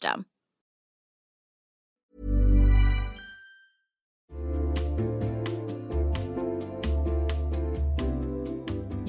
system.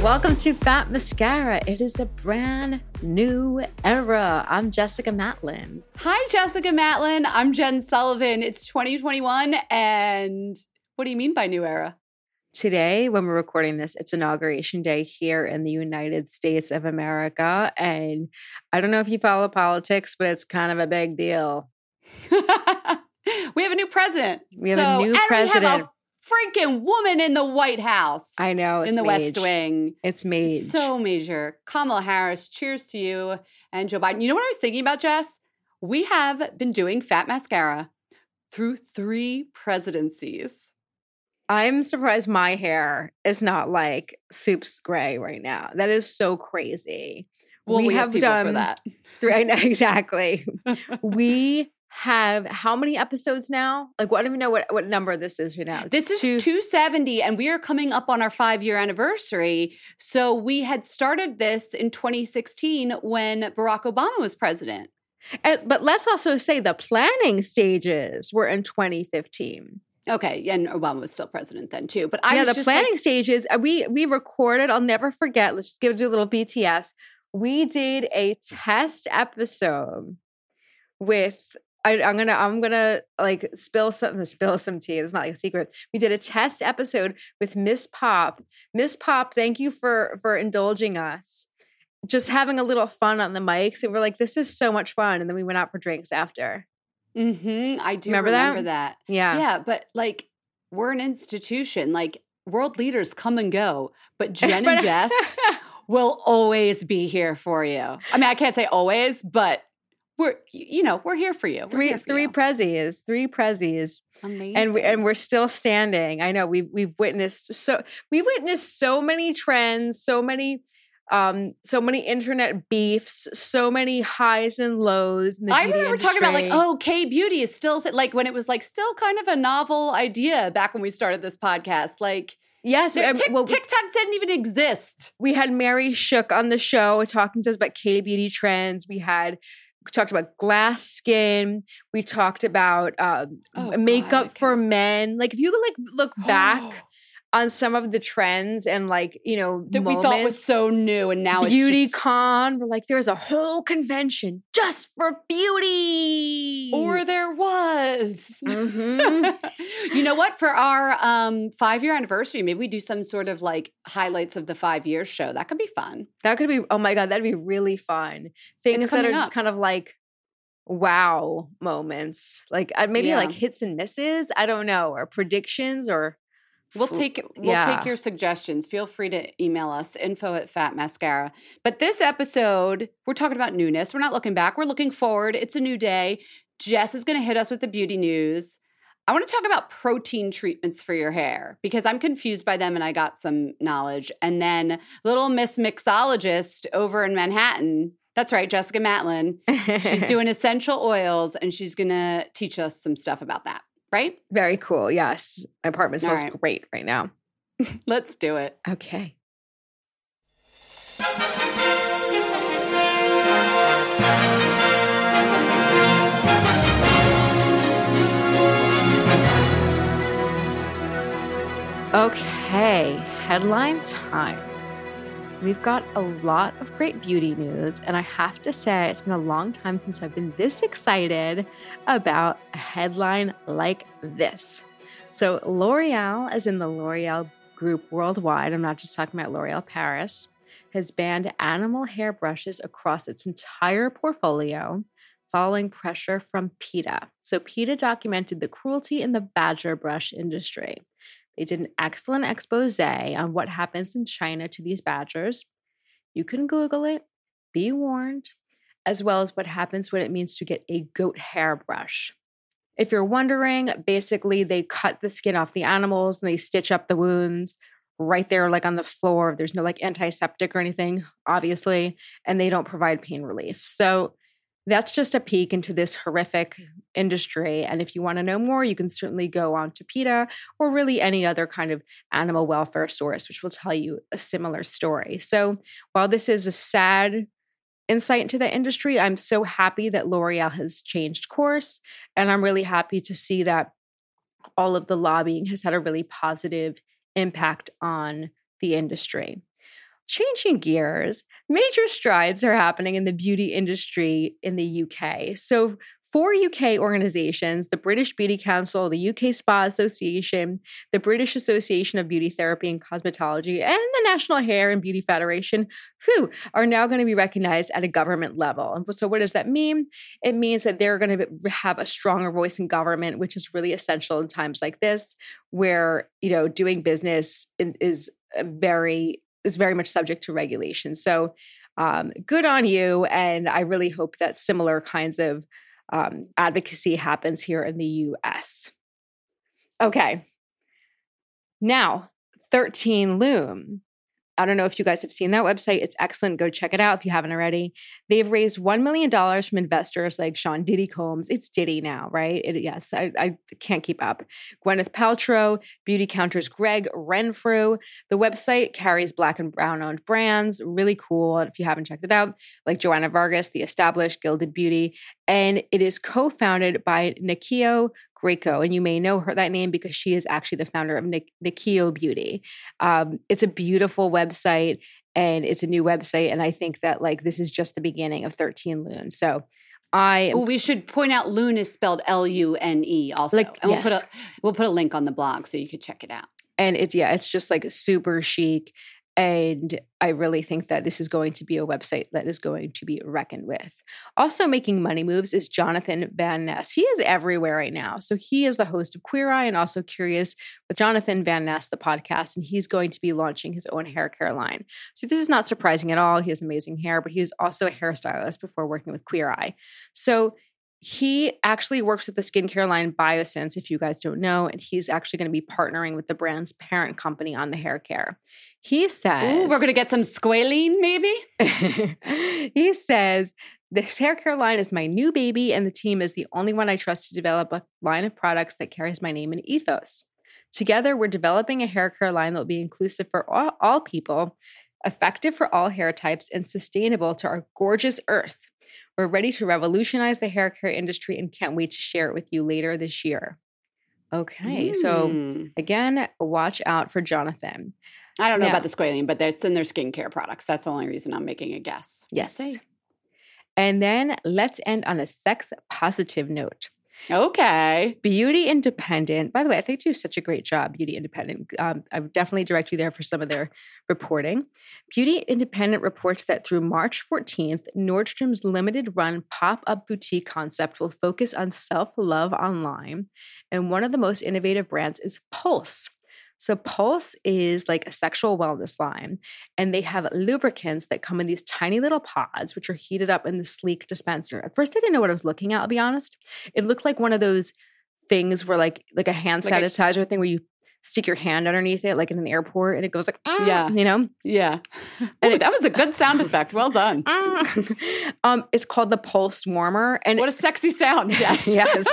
Welcome to Fat Mascara. It is a brand new era. I'm Jessica Matlin. Hi, Jessica Matlin. I'm Jen Sullivan. It's 2021. And what do you mean by new era? Today, when we're recording this, it's inauguration day here in the United States of America. And I don't know if you follow politics, but it's kind of a big deal. we have a new president. We have so, a new president freaking woman in the White House. I know. in the mage. West Wing. It's made. So major. Kamala Harris, cheers to you and Joe Biden. You know what I was thinking about, Jess? We have been doing Fat Mascara through three presidencies. I'm surprised my hair is not like soup's gray right now. That is so crazy. Well, we, we have, have done that. Three, I know, exactly. we have how many episodes now? Like, what, I don't even know what, what number this is right now. This is Two- 270, and we are coming up on our five year anniversary. So we had started this in 2016 when Barack Obama was president. As, but let's also say the planning stages were in 2015. Okay, and Obama was still president then too. But I yeah, the planning like, stages uh, we we recorded. I'll never forget. Let's just give you a little BTS. We did a test episode with I, I'm gonna I'm gonna like spill some spill some tea. It's not like a secret. We did a test episode with Miss Pop. Miss Pop, thank you for for indulging us. Just having a little fun on the mics, and we're like, this is so much fun. And then we went out for drinks after. Mm-hmm. I do Remember remember, that? that. Yeah. Yeah, but like we're an institution. Like world leaders come and go, but Jen But- and Jess will always be here for you. I mean, I can't say always, but we're you know we're here for you. We're three for three you. prezzies, three prezzies. amazing. and we, and we're still standing. I know we've we've witnessed so we've witnessed so many trends, so many um so many internet beefs, so many highs and lows. I remember talking about like, industry. oh, K beauty is still th- like when it was like still kind of a novel idea back when we started this podcast. Like yes, Tik- um, well, TikTok didn't even exist. we had Mary Shook on the show talking to us about K beauty trends. We had talked about glass skin. We talked about um, Oh, makeup God. for men. Like if you like look back on some of the trends and like you know that we thought was so new, and now beauty it's just, con. We're like, there's a whole convention just for beauty. or there was. Mhm. you know what? For our um, five year anniversary, maybe we do some sort of like highlights of the five years show. That could be fun. that could be. Oh my god, that'd be really fun. Things that are coming just kind of like wow moments, like uh, maybe Yeah. like hits and misses. I don't know, or predictions, or We'll take we'll yeah. take your suggestions. Feel free to email us info at Fat Mascara. But this episode, we're talking about newness. We're not looking back. We're looking forward. It's a new day. Jess is going to hit us with the beauty news. I want to talk about protein treatments for your hair because I'm confused by them and I got some knowledge. And then little Miss Mixologist over in Manhattan. That's right, Jessica Matlin. She's doing essential oils and she's going to teach us some stuff about that, right? very cool. Yes, my apartment smells right. great right now. Let's do it. Okay. Okay, headline time. We've got a lot of great beauty news, and I have to say, it's been a long time since I've been this excited about a headline like this. So, L'Oreal, as in the L'Oreal group worldwide, I'm not just talking about L'Oreal Paris, has banned animal hair brushes across its entire portfolio following pressure from PETA. So, PETA documented the cruelty in the badger brush industry. They did an excellent expose on what happens in China to these badgers. You can Google it, be warned, as well as what happens when it means to get a goat hair brush. If you're wondering, basically they cut the skin off the animals and they stitch up the wounds right there, like on the floor. There's no like antiseptic or anything, obviously, and they don't provide pain relief. So that's just a peek into this horrific industry. And if you want to know more, you can certainly go on to PETA or really any other kind of animal welfare source, which will tell you a similar story. So while this is a sad insight into the industry, I'm so happy that L'Oreal has changed course. And I'm really happy to see that all of the lobbying has had a really positive impact on the industry. Changing gears, major strides are happening in the beauty industry in the UK. So, four UK organizations the British Beauty Council, the UK Spa Association, the British Association of Beauty Therapy and Cosmetology, and the National Hair and Beauty Federation, who are now going to be recognized at a government level. And so, what does that mean? It means that they're going to have a stronger voice in government, which is really essential in times like this, where you know doing business is uh, very is very much subject to regulation. So, um, good on you, and I really hope that similar kinds of um, advocacy happens here in the U.S. Okay, now 13 Lune. I don't know if you guys have seen that website. It's excellent. Go check it out if you haven't already. They've raised $1 million from investors like Sean Diddy Combs. It's Diddy now, right? It, yes, I, I can't keep up. Gwyneth Paltrow, Beauty Counters Gregg Renfrew. The website carries black and brown owned brands. Really cool. If you haven't checked it out, like Joanna Vargas, The Established, Gilded Beauty. And it is co founded by Nyakio Grieco, and you may know her that name because she is actually the founder of Nik- Nyakio Beauty. Um, it's a beautiful website, and it's a new website, and I think that like this is just the beginning of Thirteen Lune. So I Ooh, we should point out Lune is spelled L U N E also. Like, and we'll put yes. a we'll put a link on the blog so you could check it out. and it's yeah, it's just like super chic. And I really think that this is going to be a website that is going to be reckoned with. Also making money moves is Jonathan Van Ness. He is everywhere right now. So he is the host of Queer Eye and also Curious with Jonathan Van Ness, the podcast, and he's going to be launching his own hair care line. So this is not surprising at all. He has amazing hair, but he was also a hairstylist before working with Queer Eye. So he actually works with the skincare line Biossance, if you guys don't know, and he's actually going to be partnering with the brand's parent company on the hair care. He says, Ooh, we're gonna get some squalene, maybe. he says, This hair care line is my new baby, and the team is the only one I trust to develop a line of products that carries my name and ethos. Together, we're developing a hair care line that will be inclusive for all, all people, effective for all hair types, and sustainable to our gorgeous earth. We're ready to revolutionize the hair care industry and can't wait to share it with you later this year. Okay, so Mm. again, watch out for Jonathan. I don't know Now- about the squalene, but it's in their skincare products. That's the only reason I'm making a guess. Yes. And then let's end on a sex positive note. Okay. Beauty Independent. By the way, I think they do such a great job, Beauty Independent. Um, I would definitely direct you there for some of their reporting. Beauty Independent reports that through March 14th, Nordstrom's limited run pop up boutique concept will focus on self love online. And one of the most innovative brands is Pulse. So, Pulse is like a sexual wellness line, and they have lubricants that come in these tiny little pods, which are heated up in the sleek dispenser. At first, I didn't know what I was looking at, I'll be honest. It looked like one of those things where, like, like a hand Like a- sanitizer thing where you stick your hand underneath it, like in an airport, and it goes like, "Mm," Yeah. you know? Yeah. And Ooh, that was a good sound effect. Well done. Mm. um, it's called the Pulse Warmer, and What a sexy sound, Jess. yes.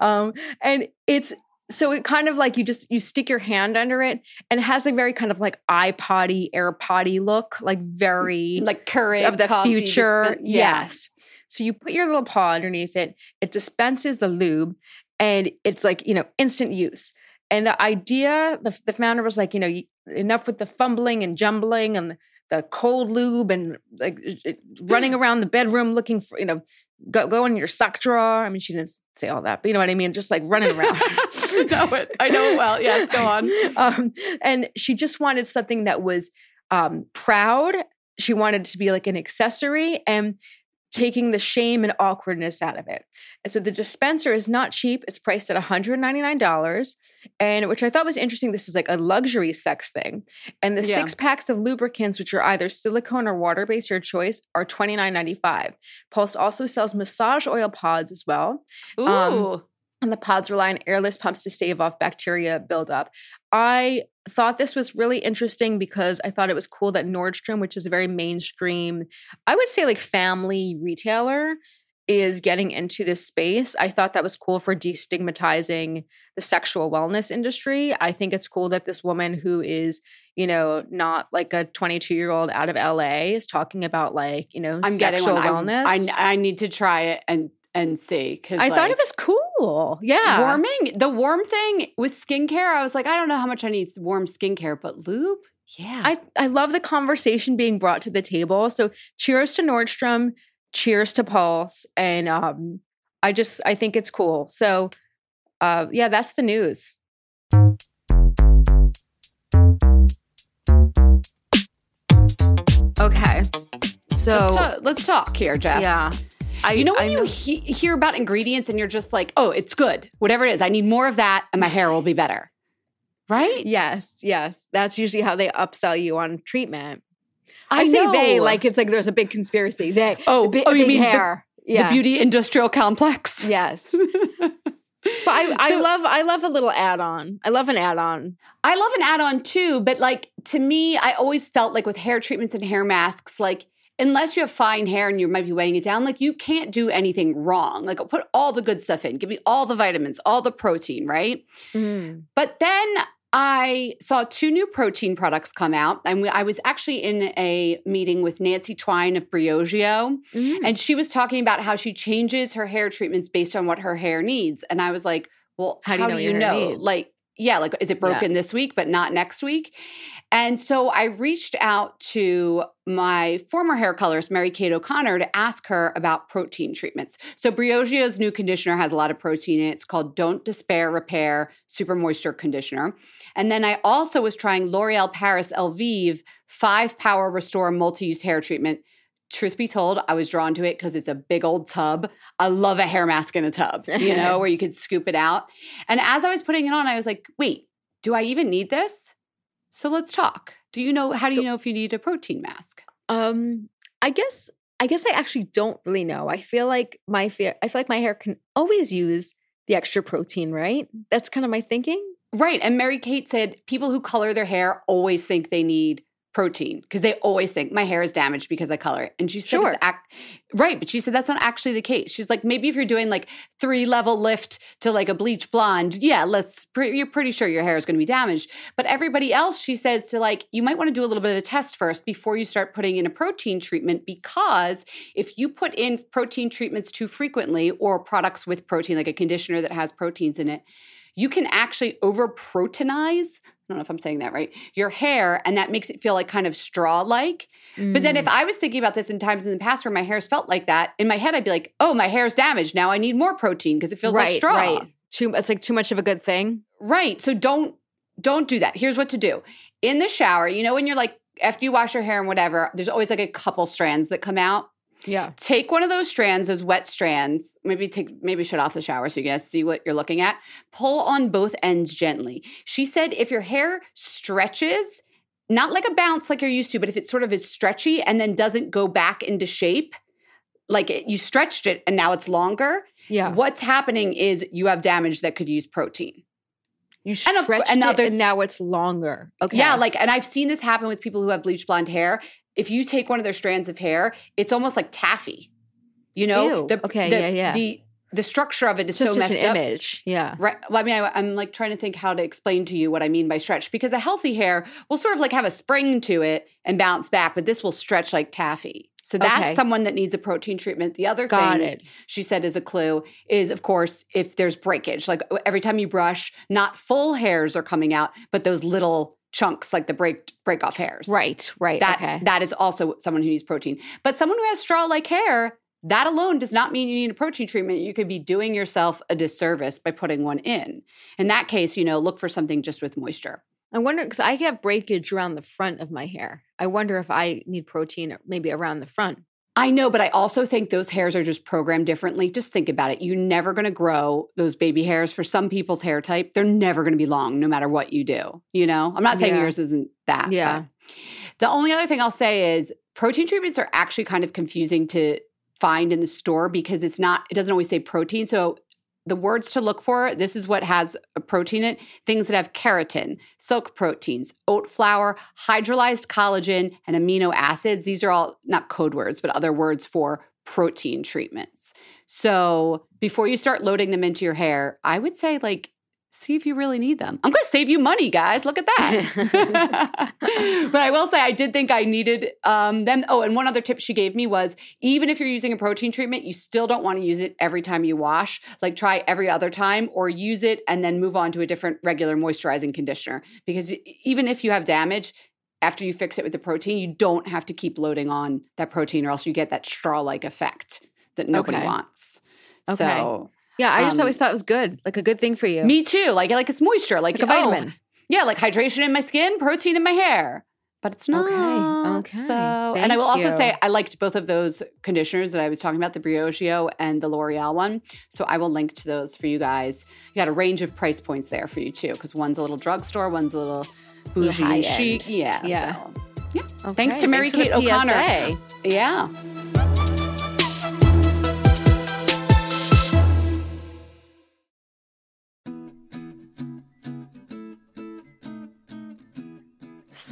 um, and it's so it kind of like you just you stick your hand under it and it has a very kind of like iPoddy, AirPoddy look, like very like courage of the future. yeah. Yes. So you put your little paw underneath it, it dispenses the lube, and it's like, you know, instant use. And the idea, the, the founder was like, you know, you- enough with the fumbling and jumbling and the, the cold lube and like it- running around the bedroom looking for, you know, go, go in your sock drawer. I mean, she didn't say all that, but you know what I mean? Just like running around. know it. I know it well. Yes, go on. um, and she just wanted something that was um, proud. She wanted to be like an accessory and taking the shame and awkwardness out of it. And so the dispenser is not cheap. It's priced at $199. And which I thought was interesting. This is like a luxury sex thing. And the Yeah. six packs of lubricants, which are either silicone or water based, your choice, are $29.95. Pulse also sells massage oil pods as well Ooh. Um, and the pods rely on airless pumps to stave off bacteria buildup. I thought this was really interesting because I thought it was cool that Nordstrom, which is a very mainstream, I would say like family retailer, is getting into this space. I thought that was cool for destigmatizing the sexual wellness industry. I think it's cool that this woman who is, you know, not like a 22 year old out of LA is talking about like, you know, I'm getting sexual one. Wellness. I, I need to try it and and see because I thought it was cool. Yeah. warming. The warm thing with skincare, I was like, I don't know how much I need warm skincare, but lube, yeah. I, I love the conversation being brought to the table. So cheers to Nordstrom, cheers to Pulse. And um, I just I think it's cool. So uh, yeah, that's the news. Okay. So let's, talk, let's talk here, Jess. yeah. I, you know when I you he- hear about ingredients and you're just like, oh, it's good. Whatever it is, I need more of that, and my hair will be better. Right? Yes, yes. That's usually how they upsell you on treatment. I, I, say know. they like it's like there's a big conspiracy. They Oh, bi- oh, you mean the- hair. the yeah. beauty industrial complex. Yes. But I, I So- love I love a little add-on. I love an add-on. I love an add-on too, but like to me, I always felt like with hair treatments and hair masks, like unless you have fine hair and you might be weighing it down, like you can't do anything wrong. Like put all the good stuff in, give me all the vitamins, all the protein, right? But then I saw two new protein products come out, and we- I was actually in a meeting with Nancy Twine of Briogeo, Mm. and she was talking about how she changes her hair treatments based on what her hair needs. And I was like, "Well, How do you know what your hair needs? Like, yeah, like is it broken this week but not next week? And so I reached out to my former hair colorist, Mary Kate O'Connor, to ask her about protein treatments. So Briogeo's new conditioner has a lot of protein in it. It's called Don't Despair Repair Super Moisture Conditioner. And then I also was trying L'Oreal Paris Elvive 5 Power Restore Multi-Use Hair Treatment truth be told, I was drawn to it because it's a big old tub. I love a hair mask in a tub, you know, where you could scoop it out. And as I was putting it on, I was like, wait, do I even need this? So let's talk. Do you know how do you know if you need a protein mask? Um, I guess I guess I actually don't really know. I feel like my fear I feel like my hair can always use the extra protein, right? That's kind of my thinking. Right. And Mary Kate said people who color their hair always think they need protein because they always think my hair is damaged because I color it. And she said, Sure. it's ac- right. But she said that's not actually the case. She's like, maybe if you're doing like three level lift to like a bleach blonde, yeah, let's, pre- you're pretty sure your hair is going to be damaged. But everybody else, she says to like, you might want to do a little bit of a test first before you start putting in a protein treatment because if you put in protein treatments too frequently or products with protein, like a conditioner that has proteins in it, you can actually over proteinize. I don't know if I'm saying that right. Your hair, and that makes it feel like kind of straw like. But then if Mm. I was thinking about this in times in the past where my hair's felt like that, in my head, I'd be like, oh, my hair's damaged. Now I need more protein because it feels right, like straw. right. Too it's like too much of a good thing. Right. So don't don't do that. Here's what to do. In the shower, you know when you're like after you wash your hair and whatever, there's always like a couple strands that come out. Yeah. Take one of those strands, those wet strands, maybe take maybe shut off the shower so you guys see what you're looking at. Pull on both ends gently. She said if your hair stretches, not like a bounce like you're used to, but if it sort of is stretchy and then doesn't go back into shape, like it, you stretched it and now it's longer, Yeah. what's happening is you have damage that could use protein. You And of- and now it and now it's longer. Okay. Yeah, like, and I've seen this happen with people who have bleach blonde hair. If you take one of their strands of hair, it's almost like taffy. You know, Ew. Okay, yeah, yeah. The the structure of it is just so messed an up. image. Yeah. Right. Well, I mean, I, I'm like trying to think how to explain to you what I mean by stretch because a healthy hair will sort of like have a spring to it and bounce back, but this will stretch like taffy. So that's Okay. someone that needs a protein treatment. The other Got thing it. she said is a clue is, of course, if there's breakage. Like every time you brush, not full hairs are coming out, but those little chunks, like the break break off hairs. Right, right. That okay. that is also someone who needs protein. But someone who has straw like hair, that alone does not mean you need a protein treatment. You could be doing yourself a disservice by putting one in. In that case, you know, look for something just with moisture. I wonder because I have breakage around the front of my hair. I wonder if I need protein maybe around the front. I know, but I also think those hairs are just programmed differently. Just think about it. You're never going to grow those baby hairs. For some people's hair type, they're never going to be long no matter what you do. You know, I'm not saying Yeah. yours isn't that. Yeah. The only other thing I'll say is protein treatments are actually kind of confusing to find in the store because it's not, it doesn't always say protein. So the words to look for this is what has a protein in it things that have keratin, silk proteins, oat flour, hydrolyzed collagen, and amino acids. These are all not code words, but other words for protein treatments. So before you start loading them into your hair, I would say, like, see if you really need them. I'm going to save you money, guys. Look at that. but I will say, I did think I needed um, them. Oh, and one other tip she gave me was even if you're using a protein treatment, you still don't want to use it every time you wash. Like, try every other time or use it and then move on to a different regular moisturizing conditioner. Because even if you have damage, after you fix it with the protein, you don't have to keep loading on that protein, or else you get that straw like effect that nobody Okay. wants. Okay. So, Yeah, I just Um, always thought it was good, like a good thing for you. me too. Like, like it's moisture, like, like a oh, vitamin. yeah, like hydration in my skin, protein in my hair. But it's not. okay. So, and I will also say I liked both of those conditioners that I was talking about, the Briogeo and the L'Oreal one. So I will link to those for you guys. You got a range of price points there for you too, because one's a little drugstore, one's a little bougie high and end. chic. Yeah. Yeah. so, Okay, Thanks to Mary the Kate O'Connor. PSA. yeah.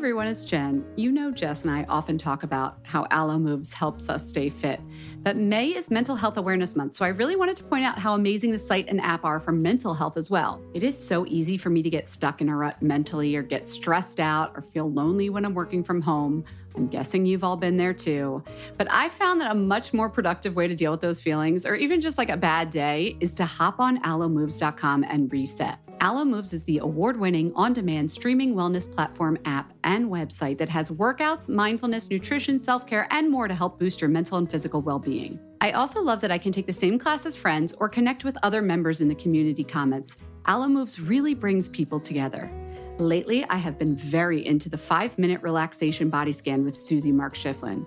Everyone, it's Jen. You know Jess and I often talk about how Alo Moves helps us stay fit. But May is Mental Health Awareness Month, so I really wanted to point out how amazing the site and app are for mental health as well. It is so easy for me to get stuck in a rut mentally or get stressed out or feel lonely when I'm working from home. I'm guessing you've all been there too. But I found that a much more productive way to deal with those feelings, or even just like a bad day, is to hop on alomoves.com and reset. Alo Moves is the award winning on demand streaming wellness platform app and website that has workouts, mindfulness, nutrition, self care, and more to help boost your mental and physical well being. I also love that I can take the same class as friends or connect with other members in the community comments. Alo Moves really brings people together. Lately, I have been very into the five minute relaxation body scan with Susie Mark Schifflin.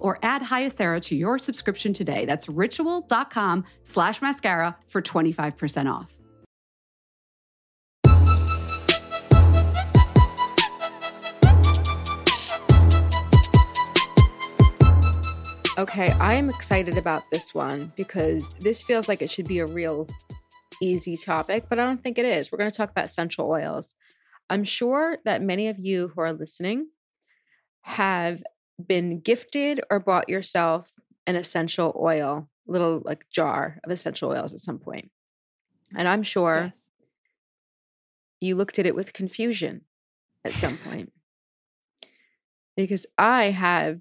or add Hyacera to your subscription today. That's ritual.com slash mascara for 25% off. Okay, I am excited about this one because this feels like it should be a real easy topic, but I don't think it is. We're going to talk about essential oils. I'm sure that many of you who are listening have been gifted or bought yourself an essential oil, little like jar of essential oils at some point. And I'm sure Yes. you looked at it with confusion at some point. Because I have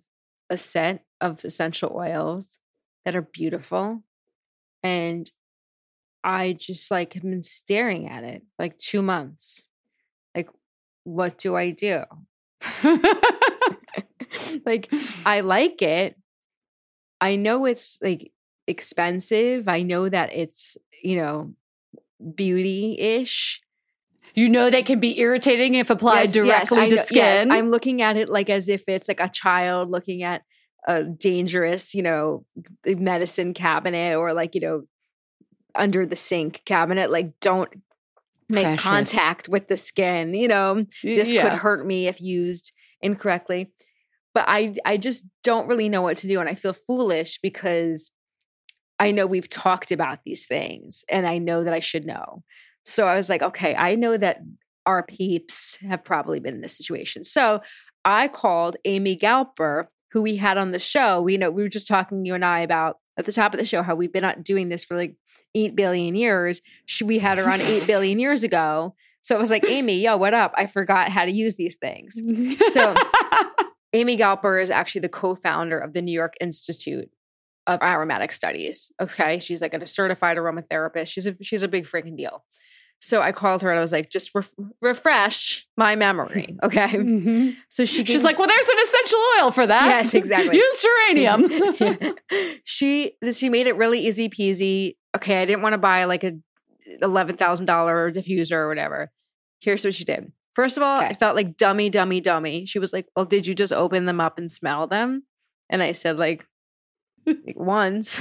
a set of essential oils that are beautiful. And I just like have been staring at it like two months. Like, what do I do? like, I like it. I know it's like expensive. I know that it's, you know, beauty ish. You know they can be irritating if applied Yes, yes, directly I to know- skin. yes, I'm looking at it like as if it's like a child looking at a dangerous, you know, medicine cabinet or like, you know, under the sink cabinet. Like, don't make Precious. contact with the skin. You know, this Yeah. could hurt me if used incorrectly. But I, I just don't really know what to do, and I feel foolish because I know we've talked about these things, and I know that I should know. So I was like, okay, I know that our peeps have probably been in this situation. So I called Amy Galper, who we had on the show. We know we were just talking you and I about at the top of the show how we've been doing this for like eight billion years. She, we had her on eight billion years ago. So it was like, Amy, yo, what up? I forgot how to use these things. So Amy Galper is actually the co-founder of the New York Institute of Aromatic Studies. Okay, she's like a certified aromatherapist. She's a she's a big freaking deal. So I called her and I was like, just ref- refresh my memory. Okay, Mhm. so she She's like, well, there's an essential oil for that. Yes, exactly. Use geranium. Yeah. she she made it really easy peasy. Okay, I didn't want to buy like a eleven thousand dollar diffuser or whatever. Here's what she did. First of all, I felt like dummy, dummy, dummy. She was like, "Well, did you just open them up and smell them?" And I said, "Like, like, once."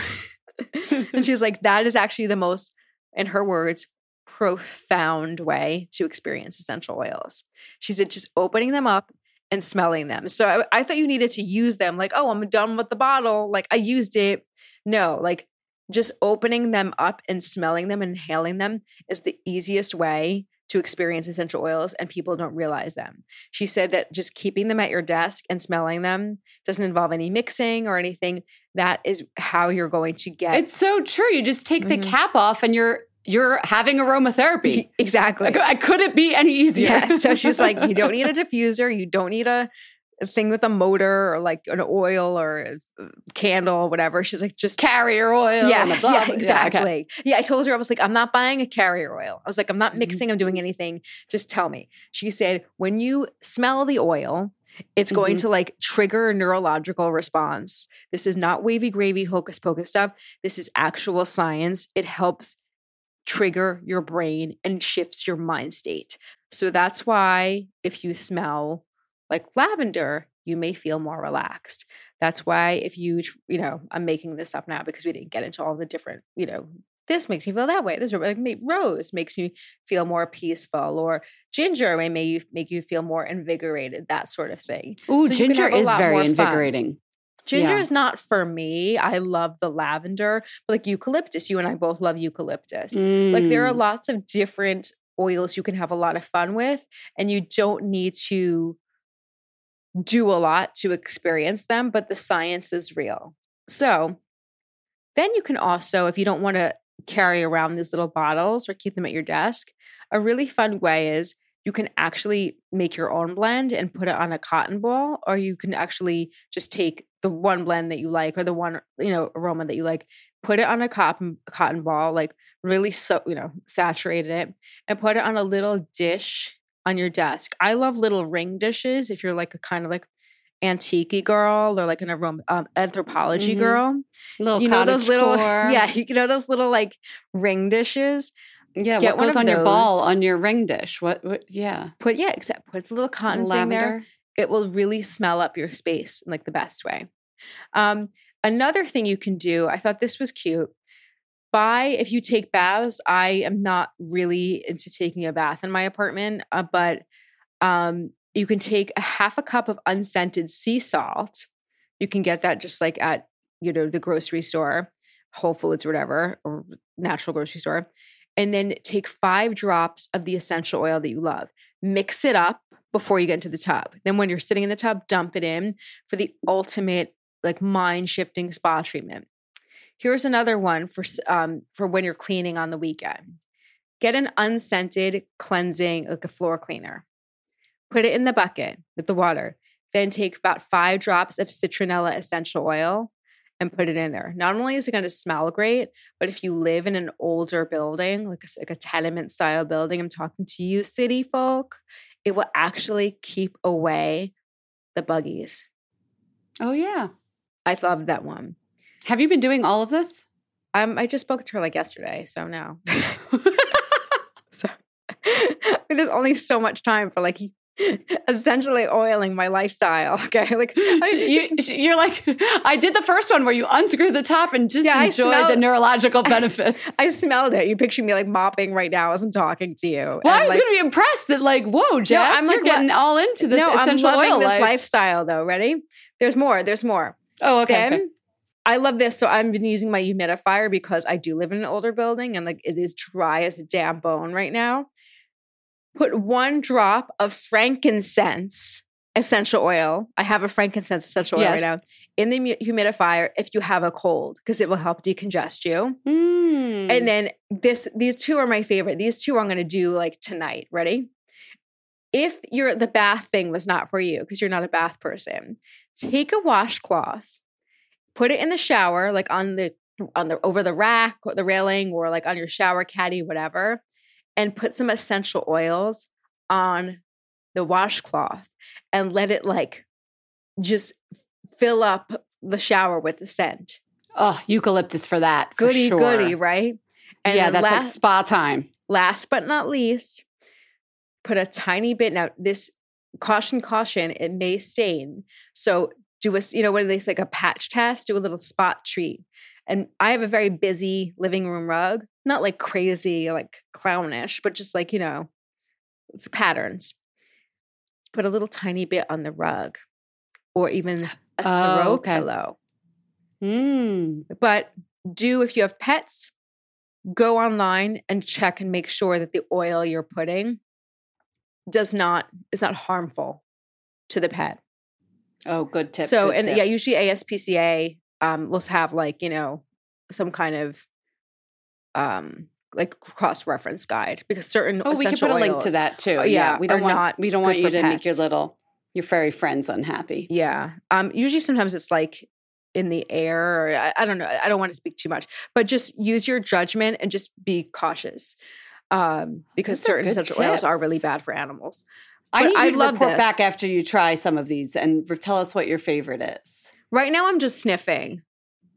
and she's like, "That is actually the most, in her words, profound way to experience essential oils." She said, "Just opening them up and smelling them." So I, I thought you needed to use them. Like, oh, I'm done with the bottle. Like I used it. No, like just opening them up and smelling them and inhaling them is the easiest way to experience essential oils and people don't realize them. She said that just keeping them at your desk and smelling them doesn't involve any mixing or anything. That is how you're going to get it's so true. You just take the Mhm. cap off and you're you're having aromatherapy. exactly. I, I couldn't be any easier. Yeah. So she's like, you don't need a diffuser, you don't need a thing with a motor or like an oil or a s- candle or whatever. She's like, just carrier oil. yeah, and the blah, yeah, exactly. okay. Yeah, I told her I was like, I'm not buying a carrier oil. I was like, I'm not Mhm. mixing, I'm doing anything. Just tell me. She said, when you smell the oil, it's going Mhm. to like trigger a neurological response. This is not wavy gravy, hocus pocus stuff. This is actual science. It helps trigger your brain and shifts your mind state. So that's why if you smell like lavender, you may feel more relaxed. That's why if you, you know, I'm making this up now because we didn't get into all the different, you know, this makes you feel that way. This like rose makes you feel more peaceful, or ginger may make you make you feel more invigorated. That sort of thing. Ooh, So ginger is very fun. invigorating. Ginger Yeah. is not for me. I love the lavender, but like eucalyptus. You and I both love eucalyptus. Like there are Mm. lots of different oils you can have a lot of fun with, and you don't need to do a lot to experience them, but the science is real. So then you can also, if you don't want to carry around these little bottles or keep them at your desk, a really fun way is you can actually make your own blend and put it on a cotton ball, or you can actually just take the one blend that you like or the one you know aroma that you like, put it on a cotton cotton ball, like really so you know saturated it, and put it on a little dish on your desk. I love little ring dishes if you're like a kind of like antique girl or like an aroma um, Anthropologie Mhm. girl. little you know those little core. yeah, you know those little like ring dishes. yeah. get what one goes on your ball on your ring dish? What? what yeah, Put yeah, except put a little cotton thing there. It will really smell up your space in like the best way. Um, another thing you can do, I thought this was cute. Buy if you take baths. I am not really into taking a bath in my apartment, uh, but um, you can take a half a cup of unscented sea salt. You can get that just like at you know the grocery store, Whole Foods, whatever, or natural grocery store, and then take five drops of the essential oil that you love. Mix it up before you get into the tub. Then when you're sitting in the tub, dump it in for the ultimate like mind shifting spa treatment. Here's another one for um, for when you're cleaning on the weekend. Get an unscented cleansing like a floor cleaner. Put it in the bucket with the water. Then take about five drops of citronella essential oil and put it in there. Not only is it going to smell great, but if you live in an older building, like a, like a tenement style building, I'm talking to you, city folk, it will actually keep away the buggies. Oh yeah. I love that one. Have you been doing all of this? Um, I just spoke to her like yesterday, so no. so I mean, there's only so much time for like essentially oiling my lifestyle. Okay, like you, you're like, I did the first one where you unscrew the top and just Yeah, I enjoy the neurological benefits. I smelled it. You picture me like mopping right now as I'm talking to you. well, I was like, going to be impressed that, like, whoa, Jess, I'm, like, you're getting all into this no, I'm loving oil this life. lifestyle though. Ready? There's more. There's more. Oh, okay. then okay. I love this. So I've been using my humidifier because I do live in an older building and like it is dry as a damn bone right now. Put one drop of frankincense essential oil. I have a frankincense essential oil right now in the humidifier if you have a cold because it will help decongest you. Mm. And then this these two are my favorite. These two I'm going to do like tonight. Ready? If your the bath thing was not for you because you're not a bath person, take a washcloth, put it in the shower like on the on the over the rack or the railing or like on your shower caddy whatever and put some essential oils on the washcloth and let it like just fill up the shower with the scent. oh, eucalyptus for that. for Goody sure. goody, right? yeah, then that's like spa time. Last but not least, put a tiny bit. Now, this caution, caution, it may stain. So do a, you know, what do they say, like a patch test? Do a little spot treat. And I have a very busy living room rug, not like crazy, like clownish, but just like, you know, it's patterns. Put a little tiny bit on the rug or even a Oh, throw okay. pillow. Mm. But do if you have pets, go online and check and make sure that the oil you're putting does not is not harmful to the pet. Oh, good tip. so good and tip. yeah, usually ASPCA um will have like, you know, some kind of um like cross reference guide because certain Oh, we can put a link to that too. Oh, yeah, yeah, we don't want not we don't want you to make your little your furry friends unhappy. Yeah. Um, usually sometimes it's like in the air or I, I don't know. I don't want to speak too much, but just use your judgment and just be cautious. Um, because Those certain essential oils are really bad for animals. I need I you to report this. back after you try some of these and tell us what your favorite is. Right now I'm just sniffing.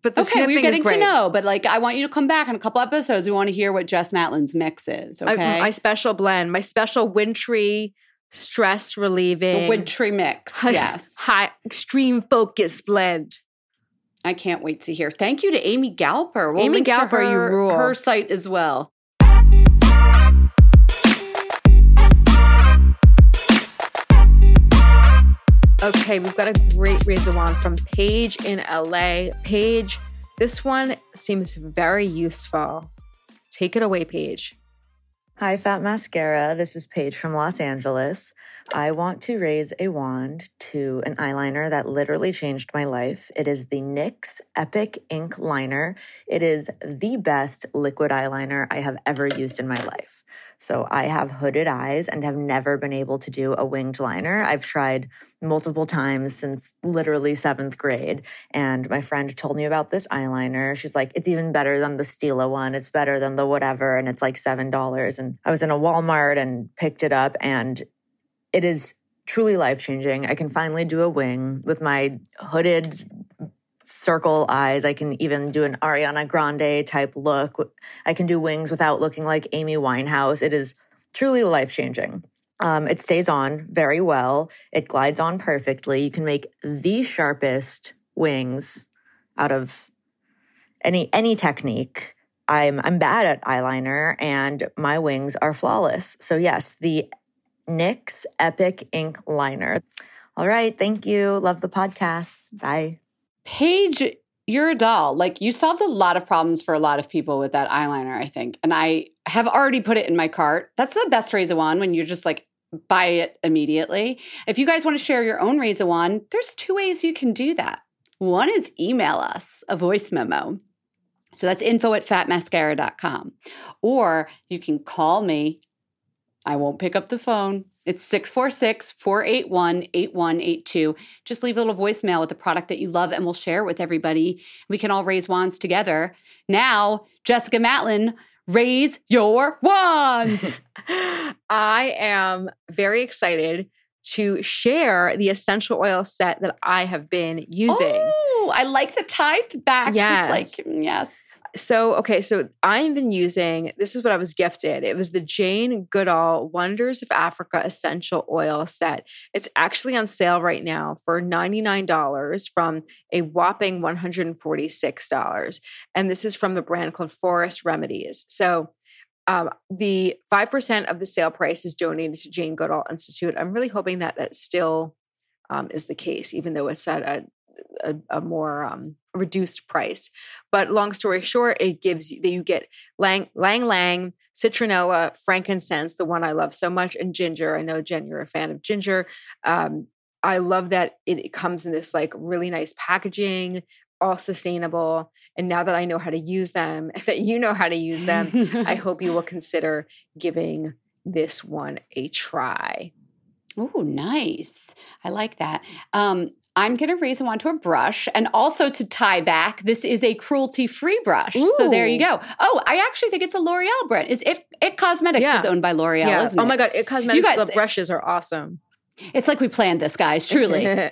But the okay, sniffing we're getting to know, but like I want you to come back in a couple episodes. We want to hear what Jess Matlin's mix is. I- Okay, my special blend, my special wintry stress the relieving wintry mix. yes, high extreme focus blend. I can't wait to hear. Thank you to Amy Galper. We'll Amy Galper, you rule. her site as well. Okay, we've got a great raise a wand from Paige in LA. Paige, this one seems very useful. Take it away, Paige. Hi, Fat Mascara. This is Paige from Los Angeles. I want to raise a wand to an eyeliner that literally changed my life. It is the NYX Epic Ink Liner. It is the best liquid eyeliner I have ever used in my life. So I have hooded eyes and have never been able to do a winged liner. I've tried multiple times since literally seventh grade. And my friend told me about this eyeliner. She's like, it's even better than the Stila one. It's better than the whatever. And it's like $7. And I was in a Walmart and picked it up and it is truly life changing. I can finally do a wing with my hooded circle eyes. I can even do an Ariana Grande type look. I can do wings without looking like Amy Winehouse. It is truly life changing. Um, it stays on very well. It glides on perfectly. You can make the sharpest wings out of any any technique. I'm I'm bad at eyeliner and my wings are flawless. So yes, the NYX Epic Ink Liner. All right, thank you. Love the podcast. Bye. Paige, you're a doll. Like you solved a lot of problems for a lot of people with that eyeliner, I think. And I have already put it in my cart. That's the best Raise a wand when you're just like buy it immediately. If you guys want to share your own Raise a wand, there's two ways you can do that. One is email us a voice memo. So that's info at fatmascara.com. Or you can call me I won't pick up the phone. It's 646 481 8182. Just leave a little voicemail with the product that you love and we'll share it with everybody. We can all raise wands together. Now, Jessica Matlin, raise your wand. I am very excited to share the essential oil set that I have been using. Oh, I like the type back. Yes. Like, yes. So, okay, so I've been using this is what I was gifted. It was the Jane Goodall Wonders of Africa Essential Oil Set. It's actually on sale right now for $99 from a whopping $146. And this is from the brand called Forest Remedies. So, um, the 5% of the sale price is donated to Jane Goodall Institute. I'm really hoping that that still um, is the case, even though it's at a, a, a more um, reduced price. But long story short, it gives you that you get lang lang lang, citronella, frankincense, the one I love so much, and ginger. I know Jen, you're a fan of ginger. Um, I love that it, it comes in this like really nice packaging, all sustainable. And now that I know how to use them, that you know how to use them, I hope you will consider giving this one a try. Oh, nice. I like that. Um, I'm going to raise them onto a brush. And also to tie back, this is a cruelty free brush. So there you go. Oh, I actually think it's a L'Oreal brand. Is it It Cosmetics Yeah. is owned by L'Oreal, yeah. Oh my God. It cosmetics guys- the brushes are awesome. It's like we planned this, guys, truly.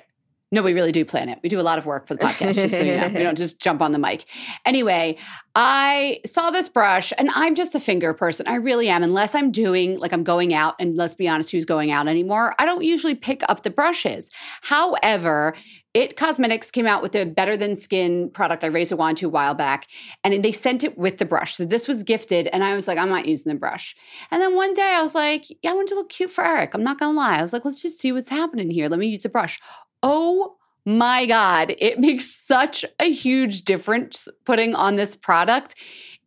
No, we really do plan it. We do a lot of work for the podcast, just so you know. We don't just jump on the mic. Anyway, I saw this brush and I'm just a finger person. I really am. Unless I'm doing, like, I'm going out, and let's be honest, who's going out anymore? I don't usually pick up the brushes. However, It Cosmetics came out with a Better Than Skin product I raised a wand to a while back, and they sent it with the brush. So this was gifted, and I was like, I'm not using the brush. And then one day I was like, yeah, I want to look cute for Eric. I'm not gonna lie. I was like, let's just see what's happening here. Let me use the brush. Oh my God, it makes such a huge difference putting on this product.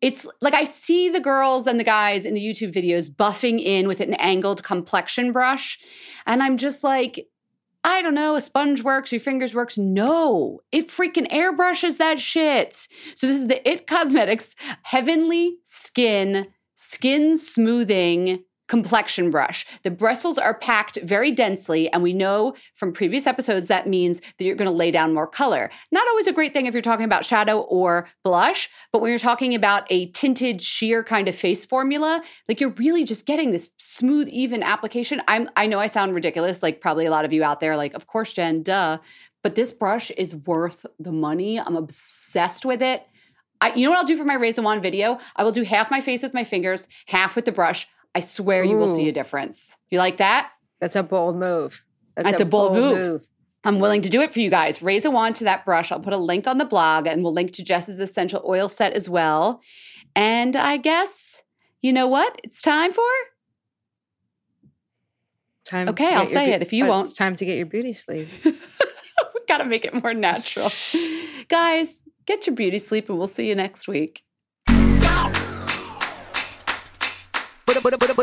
It's like I see the girls and the guys in the YouTube videos buffing in with an angled complexion brush. And I'm just like, I don't know, a sponge works, your fingers works. No, it freaking airbrushes that shit. So this is the It Cosmetics Heavenly Skin Skin Smoothing Complexion Brush. The bristles are packed very densely, and we know from previous episodes that means that you're going to lay down more color. Not always a great thing if you're talking about shadow or blush, but when you're talking about a tinted sheer kind of face formula, like you're really just getting this smooth, even application. I'm I know I sound ridiculous, like probably a lot of you out there, like, of course, Jen, duh. But this brush is worth the money. I'm obsessed with it. I, you know what I'll do for my Raise and Wand video? I will do half my face with my fingers, half with the brush. I swear you will see a difference. You like that? That's a bold move. That's, That's a bold move. I'm willing to do it for you guys. Raise a wand to that brush. I'll put a link on the blog and we'll link to Jess's essential oil set as well. And I guess, you know what? It's time for? Time. Okay, to I'll say beau- it if you uh, won't. It's time to get your beauty sleep. we gotta make it more natural. guys, get your beauty sleep and we'll see you next week.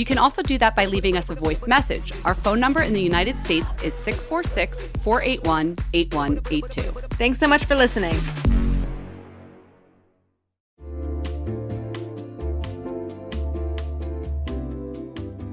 You can also do that by leaving us a voice message. Our phone number in the United States is 646 481 8182. Thanks so much for listening.